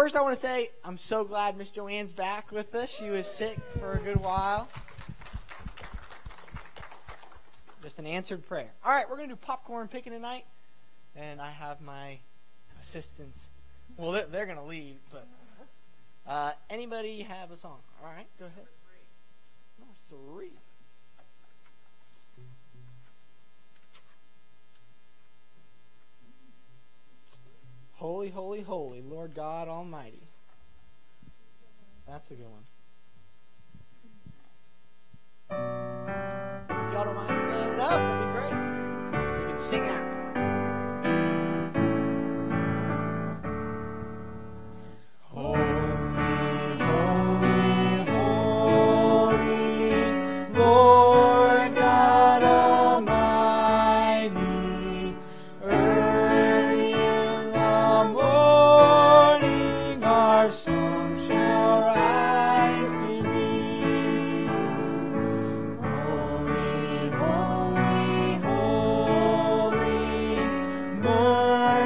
first, I want to say I'm so glad Miss Joanne's back with us. She was sick for a good while. Just an answered prayer. All right, we're going to do popcorn picking tonight. And I have my assistants. Well, they're, going to leave, but uh, anybody have a song? All right, go ahead. Number three. Holy, holy, holy, Lord God Almighty. That's a good one. If y'all don't mind standing up, that'd be great. We can sing out.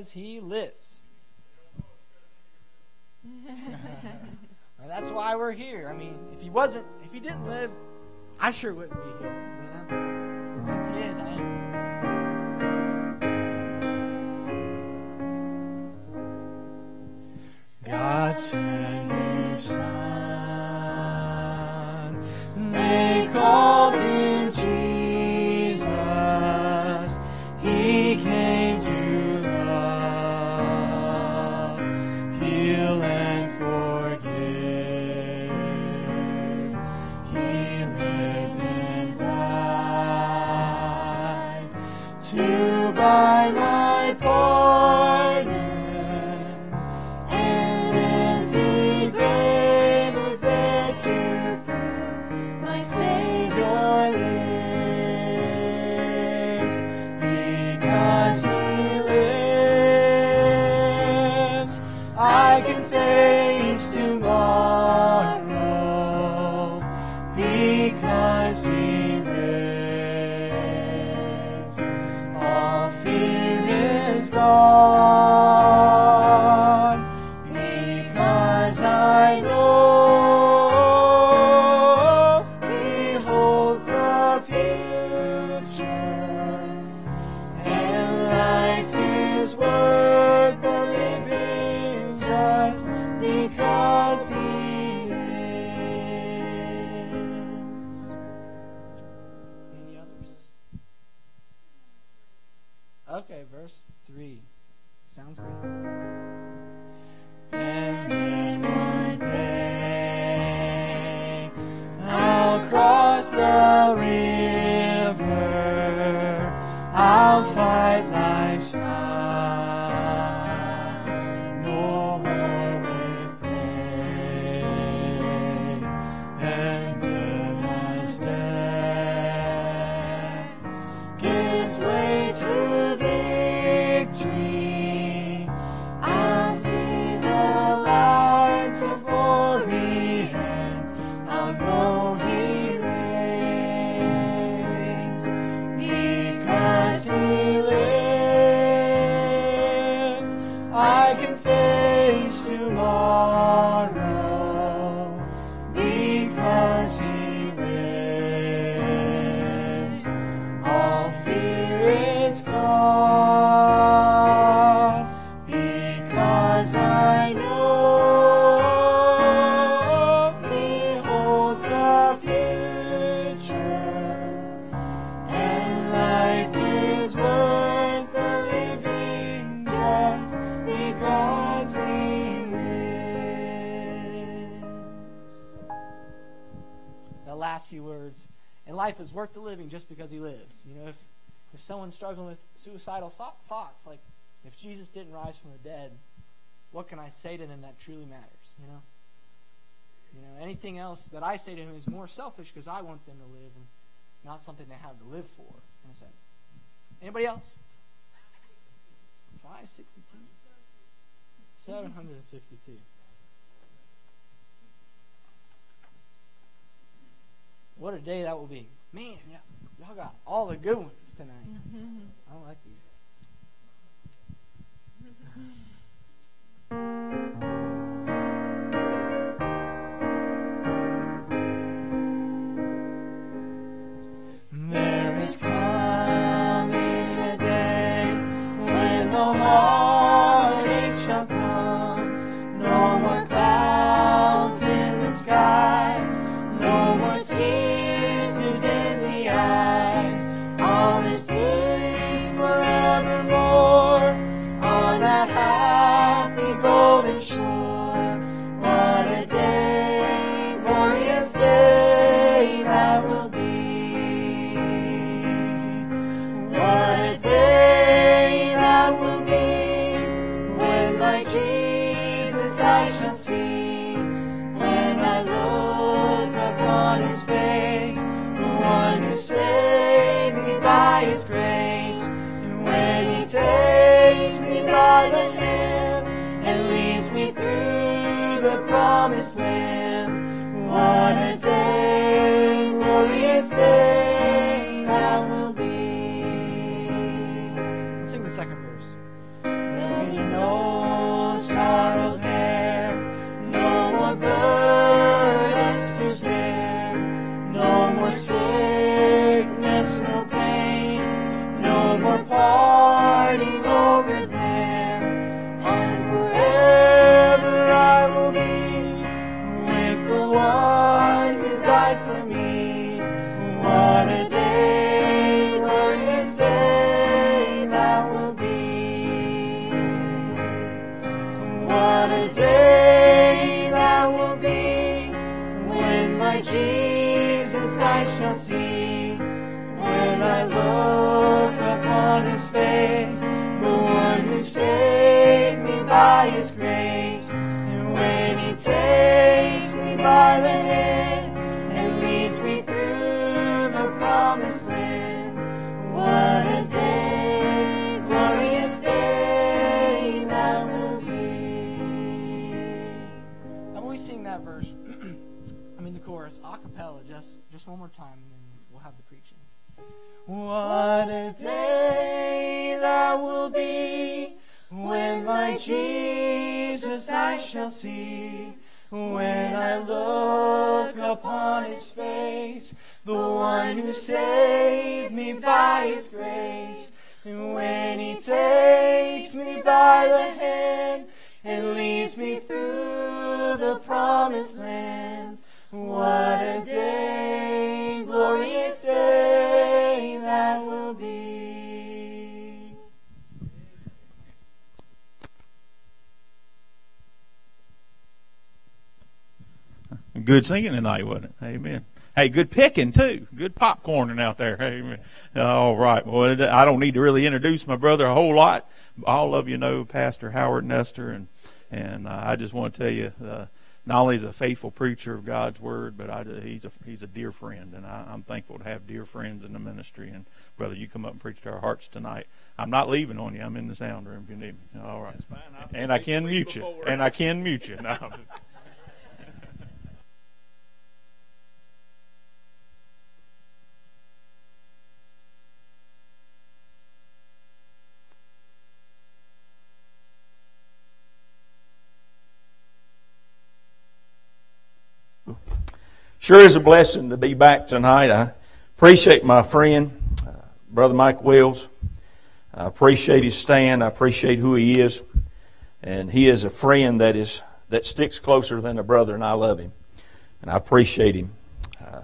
because he lives. that's why we're here. I mean, if he wasn't, if he didn't live, I sure wouldn't be here. You know? Since he is, I am. God sent his son. 在。If someone's struggling with suicidal thoughts, like if Jesus didn't rise from the dead, what can I say to them that truly matters? You know? You know, anything else that I say to him is more selfish because I want them to live and not something they have to live for, in a sense. Anybody else? 562. 762. What a day that will be. Man, yeah, y'all got all the good ones tonight. Mm-hmm. I like these. promised land. What a day, that verse? I mean the chorus, a cappella, just just one more time, and then we'll have the preaching. What a day that will be when my Jesus I shall see. When I look upon his face, the one who saved me by his grace. And when he takes me by the hand and leads me through the promised land. What a day, glorious day that will be. Good singing tonight, wasn't it? Amen. Hey, good picking too. Good popcorning out there. Amen. All right. Well, I don't need to really introduce my brother a whole lot. All of you know Pastor Howard Nester, and and uh, I just want to tell you, uh, not only is a faithful preacher of God's word, but I, he's a he's a dear friend, and I, I'm thankful to have dear friends in the ministry. And brother, you come up and preach to our hearts tonight. I'm not leaving on you. I'm in the sound room if you need me. All right. And I can mute you. And I can mute you. No, Sure is a blessing to be back tonight. I appreciate my friend, uh, Brother Mike Wills. I appreciate his stand. I appreciate who he is. And he is a friend that is that sticks closer than a brother, and I love him. And I appreciate him. Uh,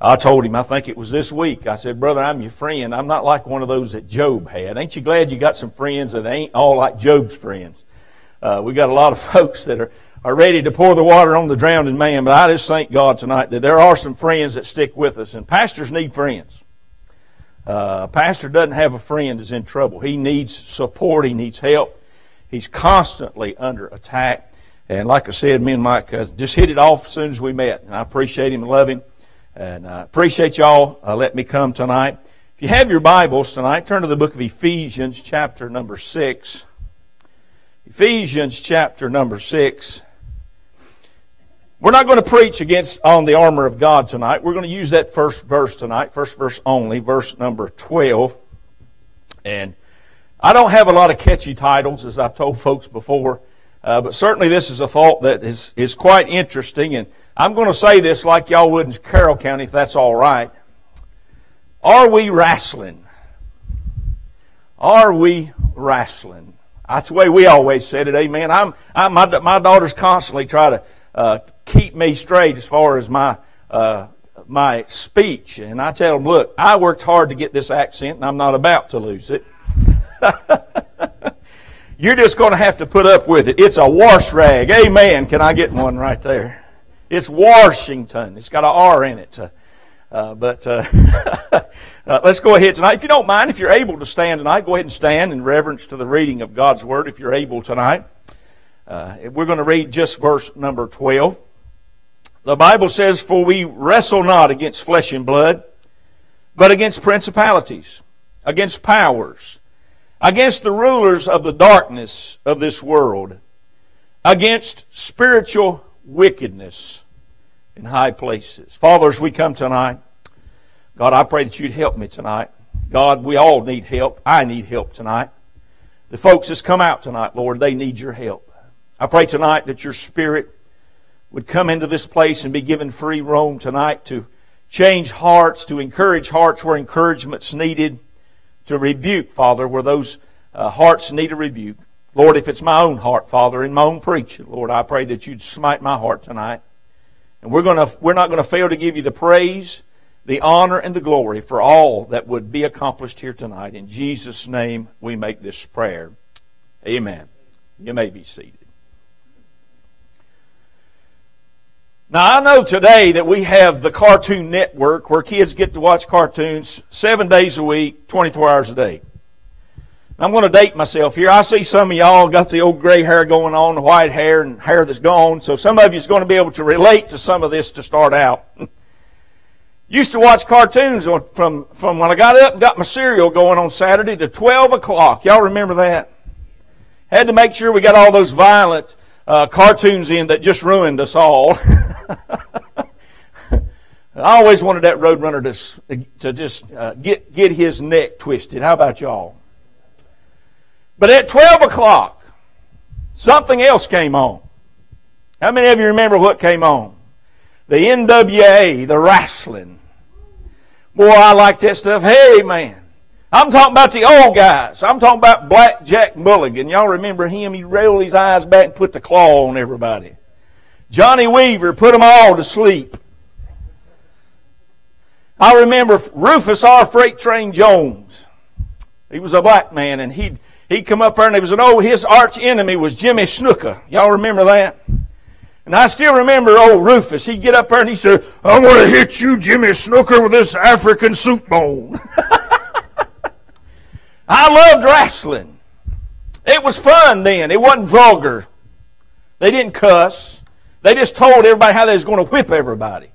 I told him, I think it was this week, I said, Brother, I'm your friend. I'm not like one of those that Job had. Ain't you glad you got some friends that ain't all like Job's friends? Uh, we got a lot of folks that are, are ready to pour the water on the drowning man, but I just thank God tonight that there are some friends that stick with us, and pastors need friends. Uh, a pastor doesn't have a friend is in trouble. He needs support. He needs help. He's constantly under attack. And like I said, me and Mike uh, just hit it off as soon as we met. And I appreciate him and love him. And I appreciate y'all uh, letting me come tonight. If you have your Bibles tonight, turn to the book of Ephesians, chapter number 6. Ephesians, chapter number 6. We're not going to preach against on the armor of God tonight. We're going to use that first verse tonight, first verse only, verse number 12. And I don't have a lot of catchy titles, as I've told folks before, uh, but certainly this is a thought that is, is quite interesting. And I'm going to say this like y'all would in Carroll County, if that's all right. Are we wrestling? Are we wrestling? That's the way we always said it, amen. I'm, I'm my, my daughters constantly try to uh, keep me straight as far as my uh, my speech. And I tell them, look, I worked hard to get this accent, and I'm not about to lose it. You're just going to have to put up with it. It's a wash rag. Amen. Can I get one right there? It's Washington. It's got an R in it. Uh, but uh, uh, let's go ahead tonight. If you don't mind, if you're able to stand tonight, go ahead and stand in reverence to the reading of God's Word if you're able tonight. Uh, we're going to read just verse number 12. The Bible says, For we wrestle not against flesh and blood, but against principalities, against powers, against the rulers of the darkness of this world, against spiritual wickedness in high places. Father, as we come tonight, God, I pray that you'd help me tonight. God, we all need help. I need help tonight. The folks that's come out tonight, Lord, they need your help. I pray tonight that your Spirit would come into this place and be given free roam tonight to change hearts, to encourage hearts where encouragement's needed, to rebuke, Father, where those uh, hearts need a rebuke. Lord, if it's my own heart, Father, in my own preaching, Lord, I pray that you'd smite my heart tonight. And we're to, we're not going to fail to give you the praise, the honor, and the glory for all that would be accomplished here tonight. In Jesus' name, we make this prayer. Amen. You may be seated. Now, I know today that we have the Cartoon Network where kids get to watch cartoons seven days a week, 24 hours a day. I'm going to date myself here. I see some of y'all got the old gray hair going on, the white hair, and hair that's gone. So some of you is going to be able to relate to some of this to start out. Used to watch cartoons from, from when I got up and got my cereal going on Saturday to 12 o'clock. Y'all remember that? Had to make sure we got all those violent uh, cartoons in that just ruined us all. I always wanted that Roadrunner to, to just uh, get, get his neck twisted. How about y'all? But at 12 o'clock, something else came on. How many of you remember what came on? The NWA, the wrestling. Boy, I like that stuff. Hey, man. I'm talking about the old guys. I'm talking about Black Jack Mulligan. Y'all remember him? He rolled his eyes back and put the claw on everybody. Johnny Weaver put them all to sleep. I remember Rufus R. Freight Train Jones. He was a black man, and he'd, he'd come up there, and there was an old, his arch enemy was Jimmy Snuka. Y'all remember that? And I still remember old Rufus. He'd get up there and he said, I'm going to hit you, Jimmy Snuka, with this African soup bone. I loved wrestling. It was fun then. It wasn't vulgar. They didn't cuss. They just told everybody how they was going to whip everybody.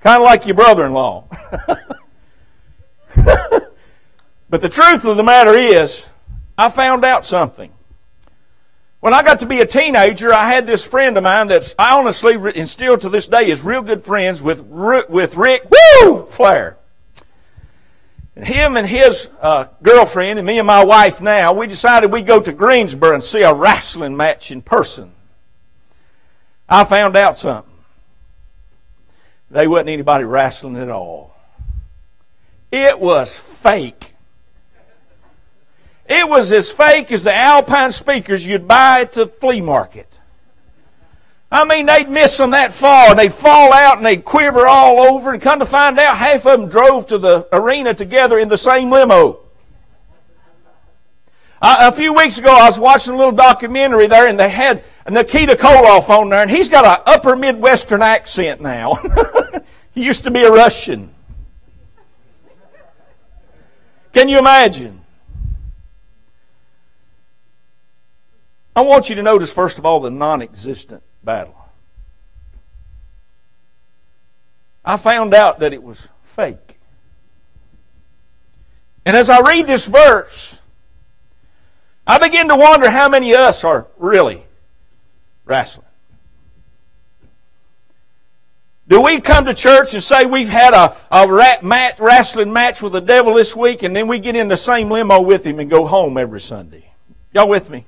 Kind of like your brother-in-law. but the truth of the matter is, I found out something. When I got to be a teenager, I had this friend of mine that's I honestly and still to this day is real good friends with with Ric Woo Flair. And him and his uh, girlfriend and me and my wife now, we decided we'd go to Greensboro and see a wrestling match in person. I found out something. They wasn't anybody wrestling at all. It was fake. It was as fake as the Alpine speakers you'd buy at the flea market. I mean, they'd miss them that far, and they'd fall out, and they'd quiver all over, and come to find out, half of them drove to the arena together in the same limo. a few weeks ago, I was watching a little documentary there, and they had Nikita Koloff on there, and he's got an upper Midwestern accent now. he used to be a Russian. Can you imagine? I want you to notice, first of all, the non existent battle. I found out that it was fake. And as I read this verse, I begin to wonder how many of us are really wrestling. Do we come to church and say we've had a, a rat match, wrestling match with the devil this week and then we get in the same limo with him and go home every Sunday? Y'all with me?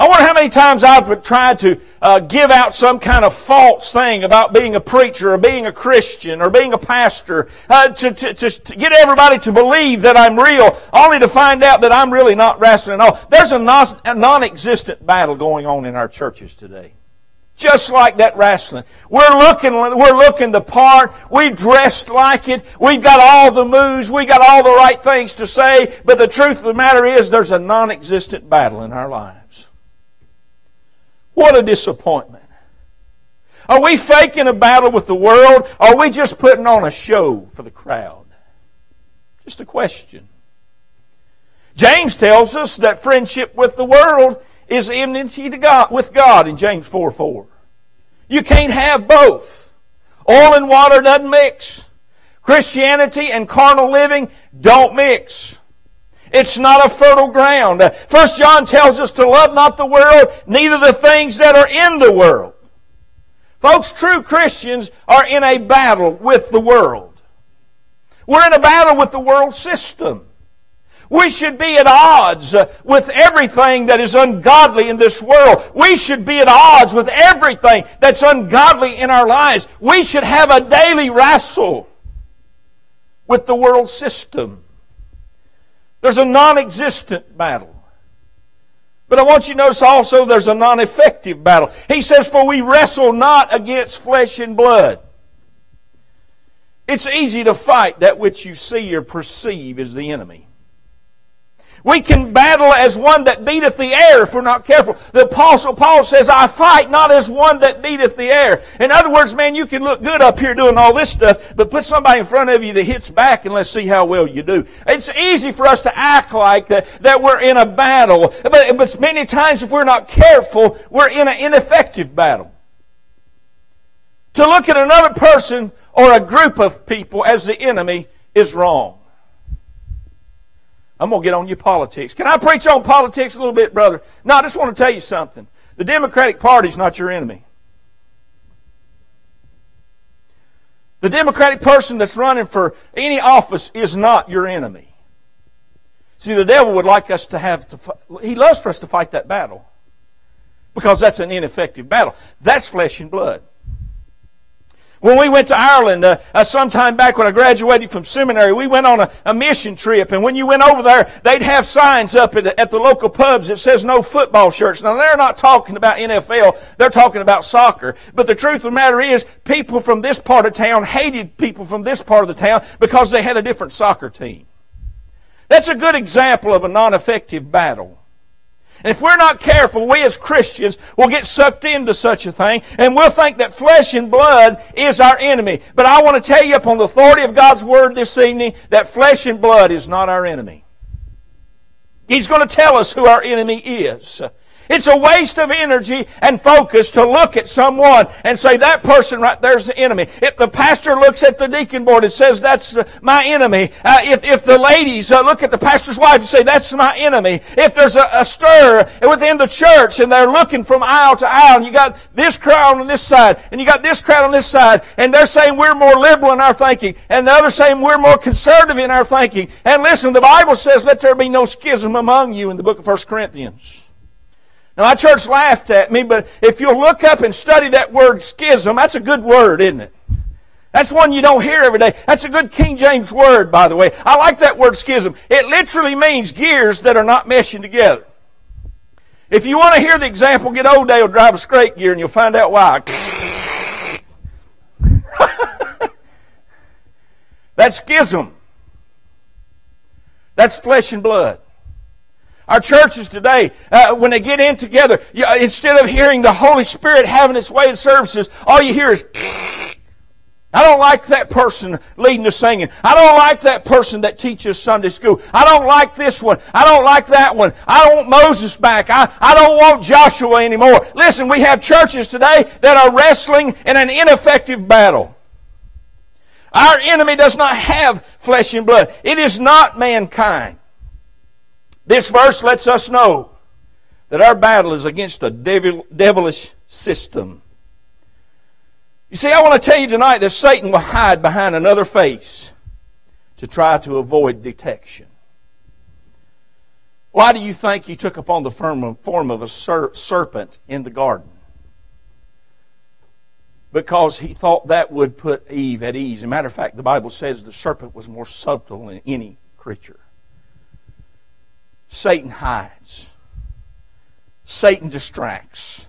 I wonder how many times I've tried to uh, give out some kind of false thing about being a preacher or being a Christian or being a pastor uh, to, to, to, get everybody to believe that I'm real, only to find out that I'm really not wrestling at all. There's a, non- a non-existent battle going on in our churches today. Just like that wrestling. We're looking, we're looking the part. We dressed like it. We've got all the moves. We got all the right things to say. But the truth of the matter is there's a non-existent battle in our lives. What a disappointment. Are we faking a battle with the world? Or are we just putting on a show for the crowd? Just a question. James tells us that friendship with the world is enmity to God, with God in James 4 4. You can't have both. Oil and water doesn't mix. Christianity and carnal living don't mix. It's not a fertile ground. First John tells us to love not the world, neither the things that are in the world. Folks, true Christians are in a battle with the world. We're in a battle with the world system. We should be at odds uh, with everything that is ungodly in this world. We should be at odds with everything that's ungodly in our lives. We should have a daily wrestle with the world system. There's a non existent battle. But I want you to notice also there's a non effective battle. He says, For we wrestle not against flesh and blood. It's easy to fight that which you see or perceive as the enemy. We can battle as one that beateth the air if we're not careful. The apostle Paul says, I fight not as one that beateth the air. In other words, man, you can look good up here doing all this stuff, but put somebody in front of you that hits back and let's see how well you do. It's easy for us to act like that, that we're in a battle, but, but many times if we're not careful, we're in an ineffective battle. To look at another person or a group of people as the enemy is wrong. I'm going to get on your politics. Can I preach on politics a little bit, brother? No, I just want to tell you something. The Democratic Party is not your enemy. The Democratic person that's running for any office is not your enemy. See, the devil would like us to have to, he loves for us to fight that battle because that's an ineffective battle. That's flesh and blood. When we went to Ireland uh, uh, sometime back when I graduated from seminary, we went on a, a, mission trip. And when you went over there, they'd have signs up at, at, the local pubs that says no football shirts. Now, they're not talking about NFL. They're talking about soccer. But the truth of the matter is, people from this part of town hated people from this part of the town because they had a different soccer team. That's a good example of a non-effective battle. And if we're not careful, we as Christians will get sucked into such a thing and we'll think that flesh and blood is our enemy. But I want to tell you upon the authority of God's Word this evening that flesh and blood is not our enemy. He's going to tell us who our enemy is. It's a waste of energy and focus to look at someone and say, that person right there's the enemy. If the pastor looks at the deacon board and says, that's my enemy. Uh, if, if the ladies uh, look at the pastor's wife and say, that's my enemy. If there's a, a, stir within the church and they're looking from aisle to aisle and you got this crowd on this side and you got this crowd on this side and they're saying we're more liberal in our thinking and the other saying we're more conservative in our thinking. And listen, the Bible says, let there be no schism among you in the book of 1 Corinthians. Now, my church laughed at me, but if you'll look up and study that word schism, that's a good word, isn't it? That's one you don't hear every day. That's a good King James word, by the way. I like that word schism. It literally means gears that are not meshing together. If you want to hear the example, get old Dale drive a straight gear and you'll find out why. That's schism. That's flesh and blood. Our churches today, uh, when they get in together, you, instead of hearing the Holy Spirit having its way in services, all you hear is I don't like that person leading the singing. I don't like that person that teaches Sunday school. I don't like this one. I don't like that one. I don't want Moses back. I, I don't want Joshua anymore. Listen, we have churches today that are wrestling in an ineffective battle. Our enemy does not have flesh and blood. It is not mankind. This verse lets us know that our battle is against a devil, devilish system. You see, I want to tell you tonight that Satan will hide behind another face to try to avoid detection. Why do you think he took upon the form of a serpent in the garden? Because he thought that would put Eve at ease. As a matter of fact, the Bible says the serpent was more subtle than any creature. Satan hides. Satan distracts.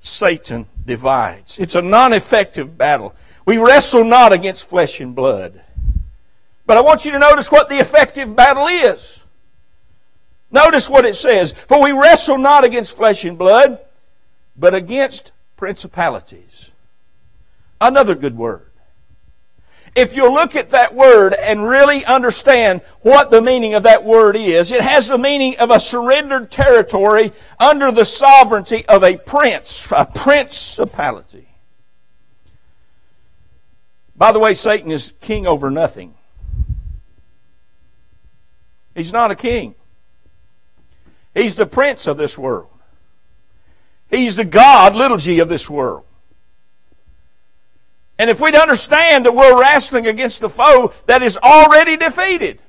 Satan divides. It's a non effective battle. We wrestle not against flesh and blood. But I want you to notice what the effective battle is. Notice what it says. For we wrestle not against flesh and blood, but against principalities. Another good word if you look at that word and really understand what the meaning of that word is, it has the meaning of a surrendered territory under the sovereignty of a prince, a principality. By the way, Satan is king over nothing. He's not a king. He's the prince of this world. He's the God, little g, of this world. And if we'd understand that we're wrestling against a foe that is already defeated.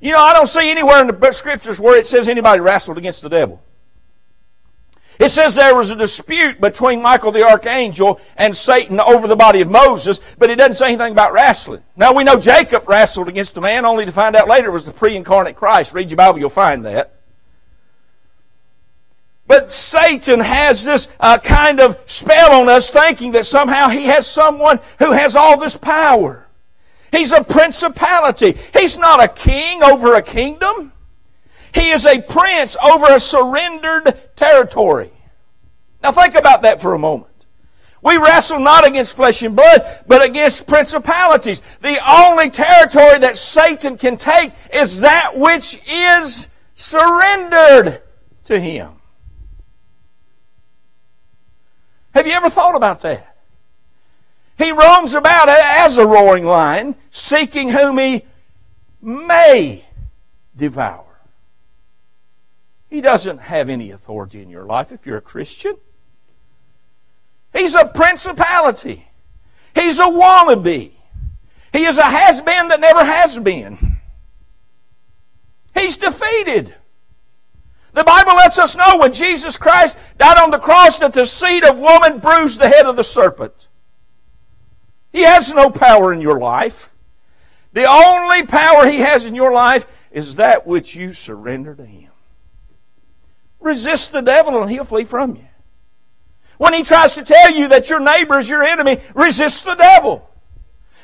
You know, I don't see anywhere in the scriptures where it says anybody wrestled against the devil. It says there was a dispute between Michael the archangel and Satan over the body of Moses, but it doesn't say anything about wrestling. Now we know Jacob wrestled against a man, only to find out later it was the pre-incarnate Christ. Read your Bible, you'll find that. But Satan has this uh, kind of spell on us thinking that somehow he has someone who has all this power. He's a principality. He's not a king over a kingdom. He is a prince over a surrendered territory. Now think about that for a moment. We wrestle not against flesh and blood, but against principalities. The only territory that Satan can take is that which is surrendered to him. Have you ever thought about that? He roams about as a roaring lion, seeking whom he may devour. He doesn't have any authority in your life if you're a Christian. He's a principality. He's a wannabe. He is a has been that never has been. He's defeated. The Bible lets us know when Jesus Christ died on the cross that the seed of woman bruised the head of the serpent. He has no power in your life. The only power he has in your life is that which you surrender to him. Resist the devil and he'll flee from you. When he tries to tell you that your neighbor is your enemy, resist the devil.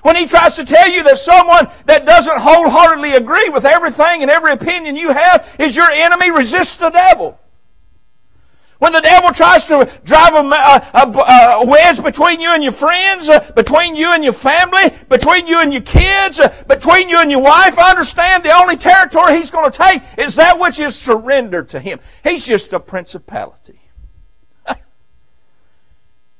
When he tries to tell you that someone that doesn't wholeheartedly agree with everything and every opinion you have is your enemy, resist the devil. When the devil tries to drive a, a, a, wedge between you and your friends, uh, between you and your family, between you and your kids, uh, between you and your wife, understand the only territory he's going to take is that which is surrendered to him. He's just a principality.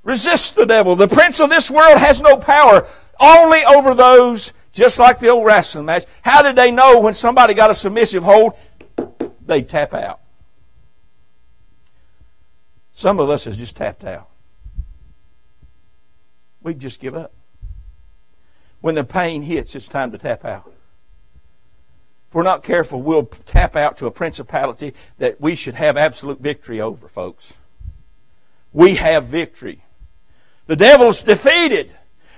Resist the devil. The prince of this world has no power only over those, just like the old wrestling match. How did they know when somebody got a submissive hold? They tap out. Some of us has just tapped out. We just give up. When the pain hits, it's time to tap out. If we're not careful, we'll tap out to a principality that we should have absolute victory over, folks. We have victory. The devil's defeated.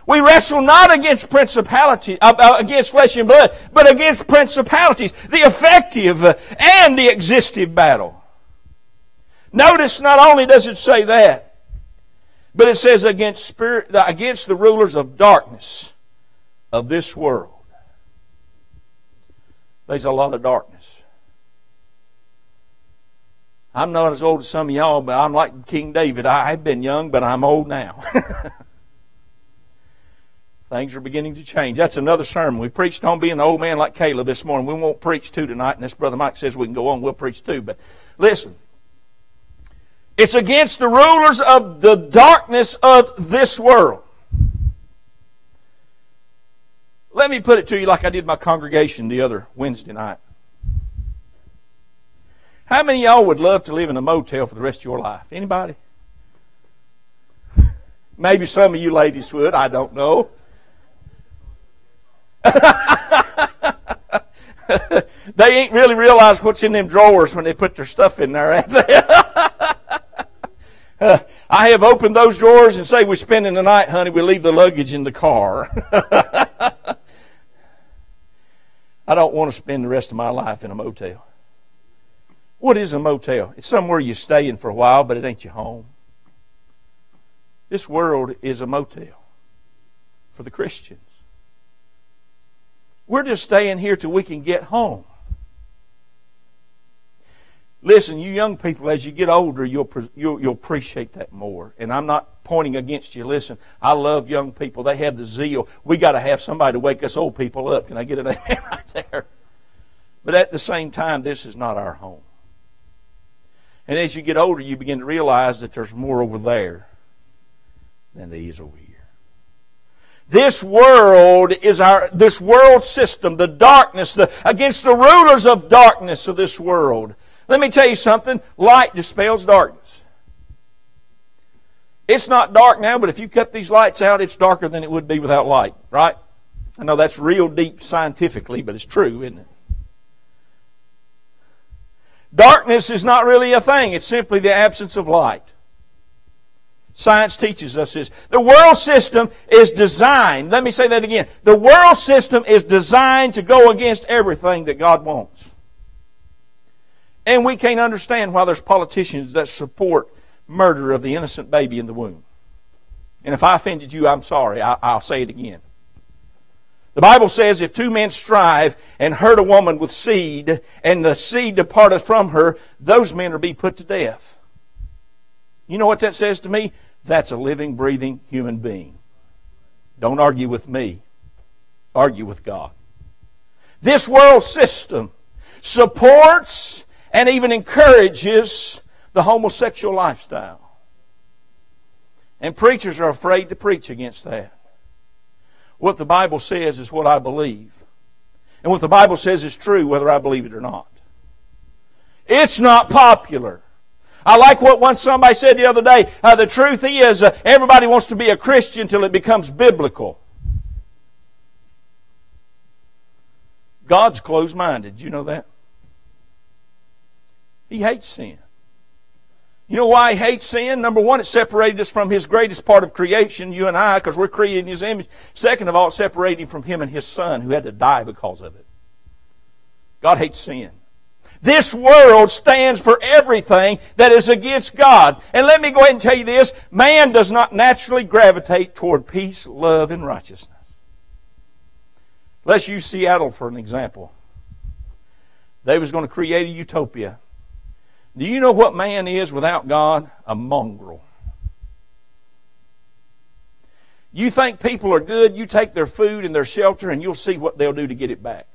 We wrestle not against principalities, uh, uh, against flesh and blood, but against principalities, the effective uh, and the existing battle. Notice not only does it say that, but it says against spirit, uh, against the rulers of darkness of this world. There's a lot of darkness. I'm not as old as some of y'all, but I'm like King David. I've been young, but I'm old now. Things are beginning to change. That's another sermon. We preached on being an old man like Caleb this morning. We won't preach two tonight, and this Brother Mike says we can go on. We'll preach two. But listen, it's against the rulers of the darkness of this world. Let me put it to you like I did my congregation the other Wednesday night. How many of y'all would love to live in a motel for the rest of your life? Anybody? Maybe some of you ladies would. I don't know. they ain't really realized what's in them drawers when they put their stuff in there, have they? Uh, I have opened those drawers and say we're spending the night, honey. We leave the luggage in the car. I don't want to spend the rest of my life in a motel. What is a motel? It's somewhere you're staying for a while, but it ain't your home. This world is a motel for the Christians. We're just staying here till we can get home. Listen, you young people, as you get older, you'll, you'll, you'll, appreciate that more. And I'm not pointing against you. Listen, I love young people. They have the zeal. We got to have somebody to wake us old people up. Can I get an amen right there? But at the same time, this is not our home. And as you get older, you begin to realize that there's more over there than there is over here. This world is our, this world system, the darkness, the, against the rulers of darkness of this world. Let me tell you something. Light dispels darkness. It's not dark now, but if you cut these lights out, it's darker than it would be without light, right? I know that's real deep scientifically, but it's true, isn't it? Darkness is not really a thing, it's simply the absence of light. Science teaches us this. The world system is designed, let me say that again. The world system is designed to go against everything that God wants. And we can't understand why there's politicians that support murder of the innocent baby in the womb. And if I offended you, I'm sorry. I, will say it again. The Bible says if two men strive and hurt a woman with seed, and the seed departeth from her, those men are be put to death. You know what that says to me? That's a living, breathing human being. Don't argue with me. Argue with God. This world system supports and even encourages the homosexual lifestyle. And preachers are afraid to preach against that. What the Bible says is what I believe. And what the Bible says is true whether I believe it or not. It's not popular. I like what once somebody said the other day. Uh, the truth is, uh, everybody wants to be a Christian till it becomes biblical. God's closed minded. You know that? He hates sin. You know why he hates sin? Number one, it separated us from his greatest part of creation, you and I, because we're created in his image. Second of all, it separated him from him and his son, who had to die because of it. God hates sin. This world stands for everything that is against God. And let me go ahead and tell you this man does not naturally gravitate toward peace, love, and righteousness. Let's use Seattle for an example. They was going to create a utopia. Do you know what man is without God? A mongrel. You think people are good, you take their food and their shelter, and you'll see what they'll do to get it back.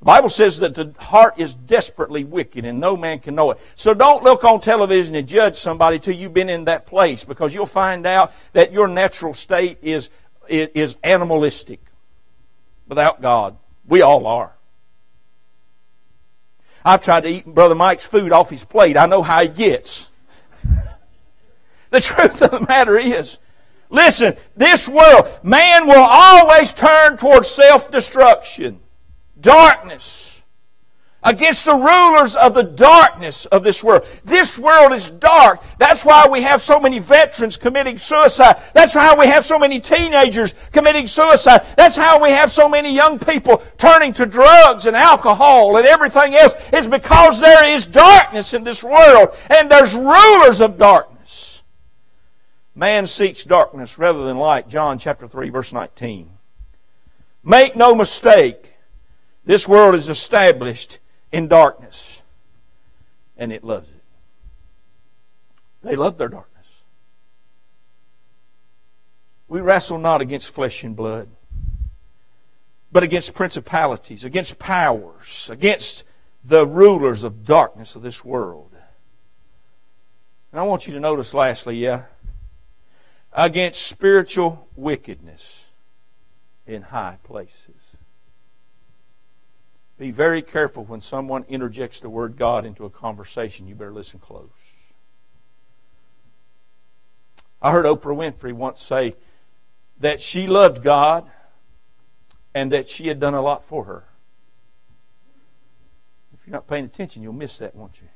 The Bible says that the heart is desperately wicked and no man can know it. So don't look on television and judge somebody till you've been in that place because you'll find out that your natural state is, is animalistic without God. We all are. I've tried to eat Brother Mike's food off his plate. I know how he gets. the truth of the matter is, listen, this world, man will always turn towards self-destruction, darkness, against the rulers of the darkness of this world. This world is dark. That's why we have so many veterans committing suicide. That's how we have so many teenagers committing suicide. That's how we have so many young people turning to drugs and alcohol and everything else. It's because there is darkness in this world and there's rulers of darkness. Man seeks darkness rather than light. John chapter 3 verse 19. Make no mistake. This world is established in darkness. and it loves it. They love their darkness. We wrestle not against flesh and blood, but against principalities, against powers, against the rulers of darkness of this world. And I want you to notice, lastly, yeah, against spiritual wickedness in high places. Be very careful when someone interjects the word God into a conversation. You better listen close. I heard Oprah Winfrey once say that she loved God and that she had done a lot for her. If you're not paying attention, you'll miss that, won't you?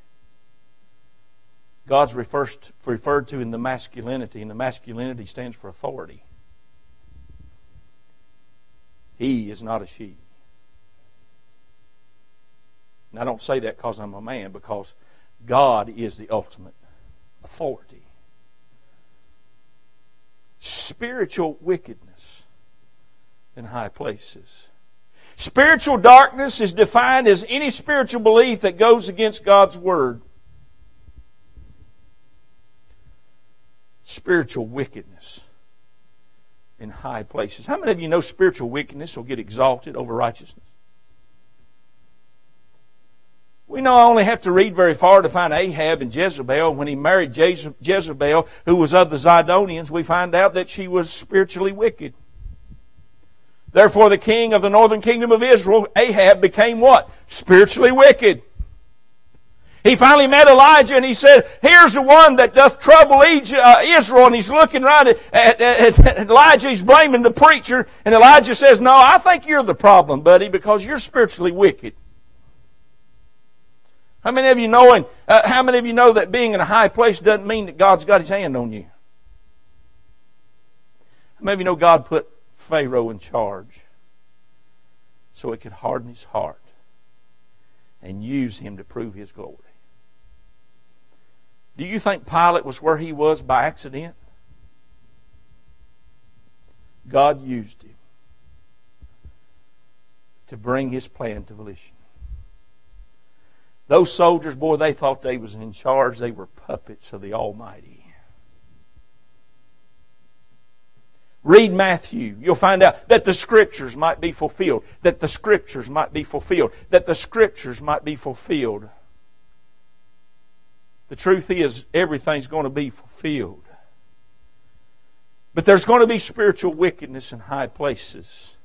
God's referred to in the masculinity, and the masculinity stands for authority. He is not a she. And I don't say that because I'm a man, because God is the ultimate authority. Spiritual wickedness in high places. Spiritual darkness is defined as any spiritual belief that goes against God's Word. Spiritual wickedness in high places. How many of you know spiritual wickedness will get exalted over righteousness? We not only have to read very far to find Ahab and Jezebel. When he married Jezebel, who was of the Zidonians, we find out that she was spiritually wicked. Therefore, the king of the northern kingdom of Israel, Ahab, became what? Spiritually wicked. He finally met Elijah and he said, Here's the one that doth trouble uh, Israel. And he's looking right at, at, at Elijah. He's blaming the preacher. And Elijah says, No, I think you're the problem, buddy, because you're spiritually wicked. How many of you know? uh, how many of you know that being in a high place doesn't mean that God's got His hand on you? How many of you know God put Pharaoh in charge so it could harden his heart and use him to prove his glory? Do you think Pilate was where he was by accident? God used him to bring his plan to volition. Those soldiers, boy, they thought they was in charge. They were puppets of the Almighty. Read Matthew. You'll find out that the Scriptures might be fulfilled. That the Scriptures might be fulfilled. That the Scriptures might be fulfilled. The truth is, everything's going to be fulfilled. But there's going to be spiritual wickedness in high places.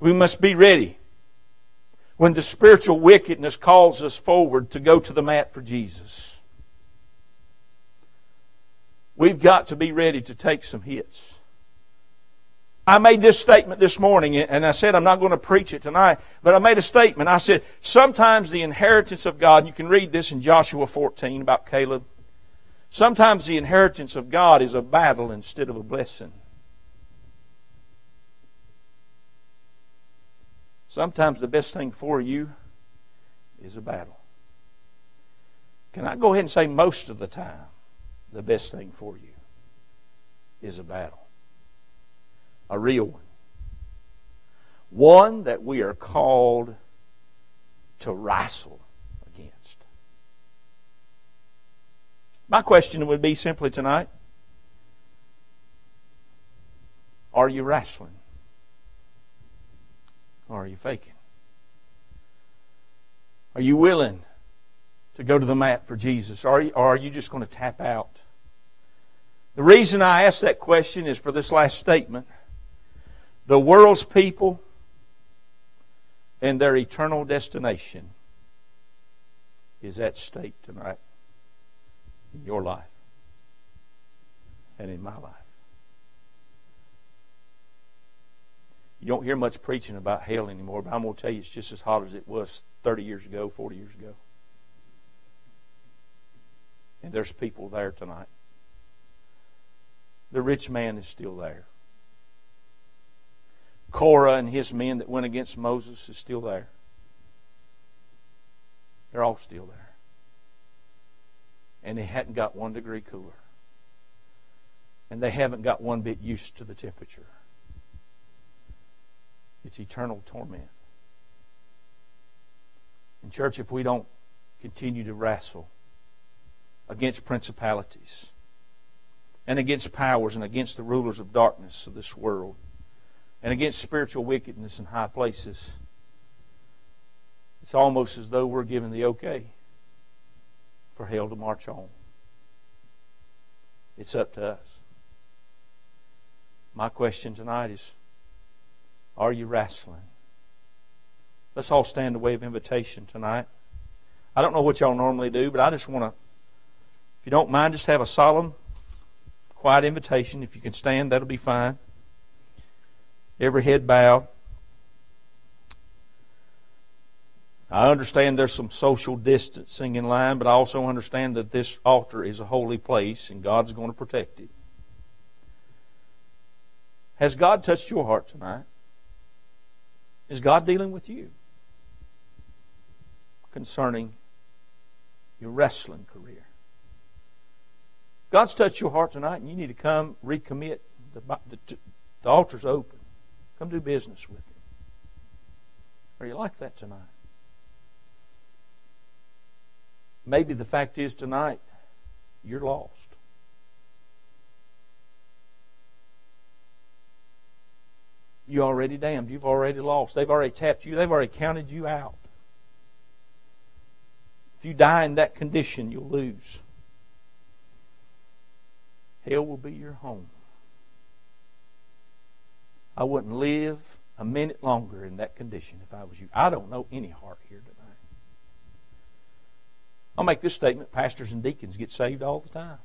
We must be ready when the spiritual wickedness calls us forward to go to the mat for Jesus. We've got to be ready to take some hits. I made this statement this morning, and I said I'm not going to preach it tonight, but I made a statement. I said, sometimes the inheritance of God, you can read this in Joshua 14 about Caleb. Sometimes the inheritance of God is a battle instead of a blessing. Sometimes the best thing for you is a battle. Can I go ahead and say most of the time? the best thing for you is a battle. A real one. One that we are called to wrestle against. My question would be simply tonight Are you wrestling? Or are you faking? Are you willing to go to the mat for Jesus? Or are you just going to tap out? The reason I ask that question is for this last statement. The world's people and their eternal destination is at stake tonight in your life and in my life. You don't hear much preaching about hell anymore, but I'm going to tell you it's just as hot as it was 30 years ago, 40 years ago. And there's people there tonight. The rich man is still there. Korah and his men that went against Moses is still there. They're all still there. And they hadn't got one degree cooler. And they haven't got one bit used to the temperature. It's eternal torment. And, church, if we don't continue to wrestle against principalities and against powers and against the rulers of darkness of this world and against spiritual wickedness in high places. It's almost as though we're given the okay for hell to march on. It's up to us. My question tonight is Are you wrestling? Let's all stand a way of invitation tonight. I don't know what y'all normally do, but I just want to, if you don't mind, just have a solemn, quiet invitation. If you can stand, that'll be fine. Every head bowed. I understand there's some social distancing in line, but I also understand that this altar is a holy place and God's going to protect it. Has God touched your heart tonight? Is God dealing with you concerning your wrestling career? God's touched your heart tonight, and you need to come recommit. The, the, the altar's open. Come do business with Him. Are you like that tonight? Maybe the fact is tonight, you're lost. You already damned. You've already lost. They've already tapped you. They've already counted you out. If you die in that condition, you'll lose. Hell will be your home. I wouldn't live a minute longer in that condition if I was you. I don't know any heart here tonight. I'll make this statement pastors and deacons get saved all the time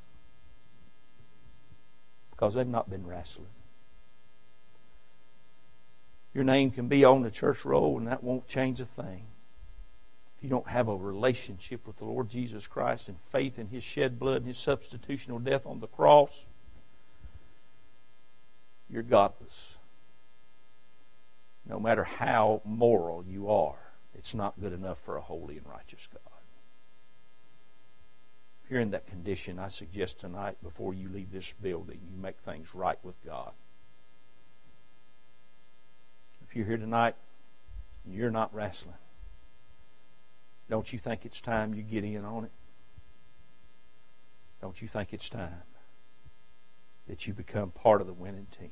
because they've not been wrestling. Your name can be on the church roll, and that won't change a thing. If you don't have a relationship with the Lord Jesus Christ and faith in His shed blood and His substitutional death on the cross, you're godless. No matter how moral you are, it's not good enough for a holy and righteous God. If you're in that condition, I suggest tonight, before you leave this building, you make things right with God. If you're here tonight you're not wrestling, don't you think it's time you get in on it? Don't you think it's time that you become part of the winning team?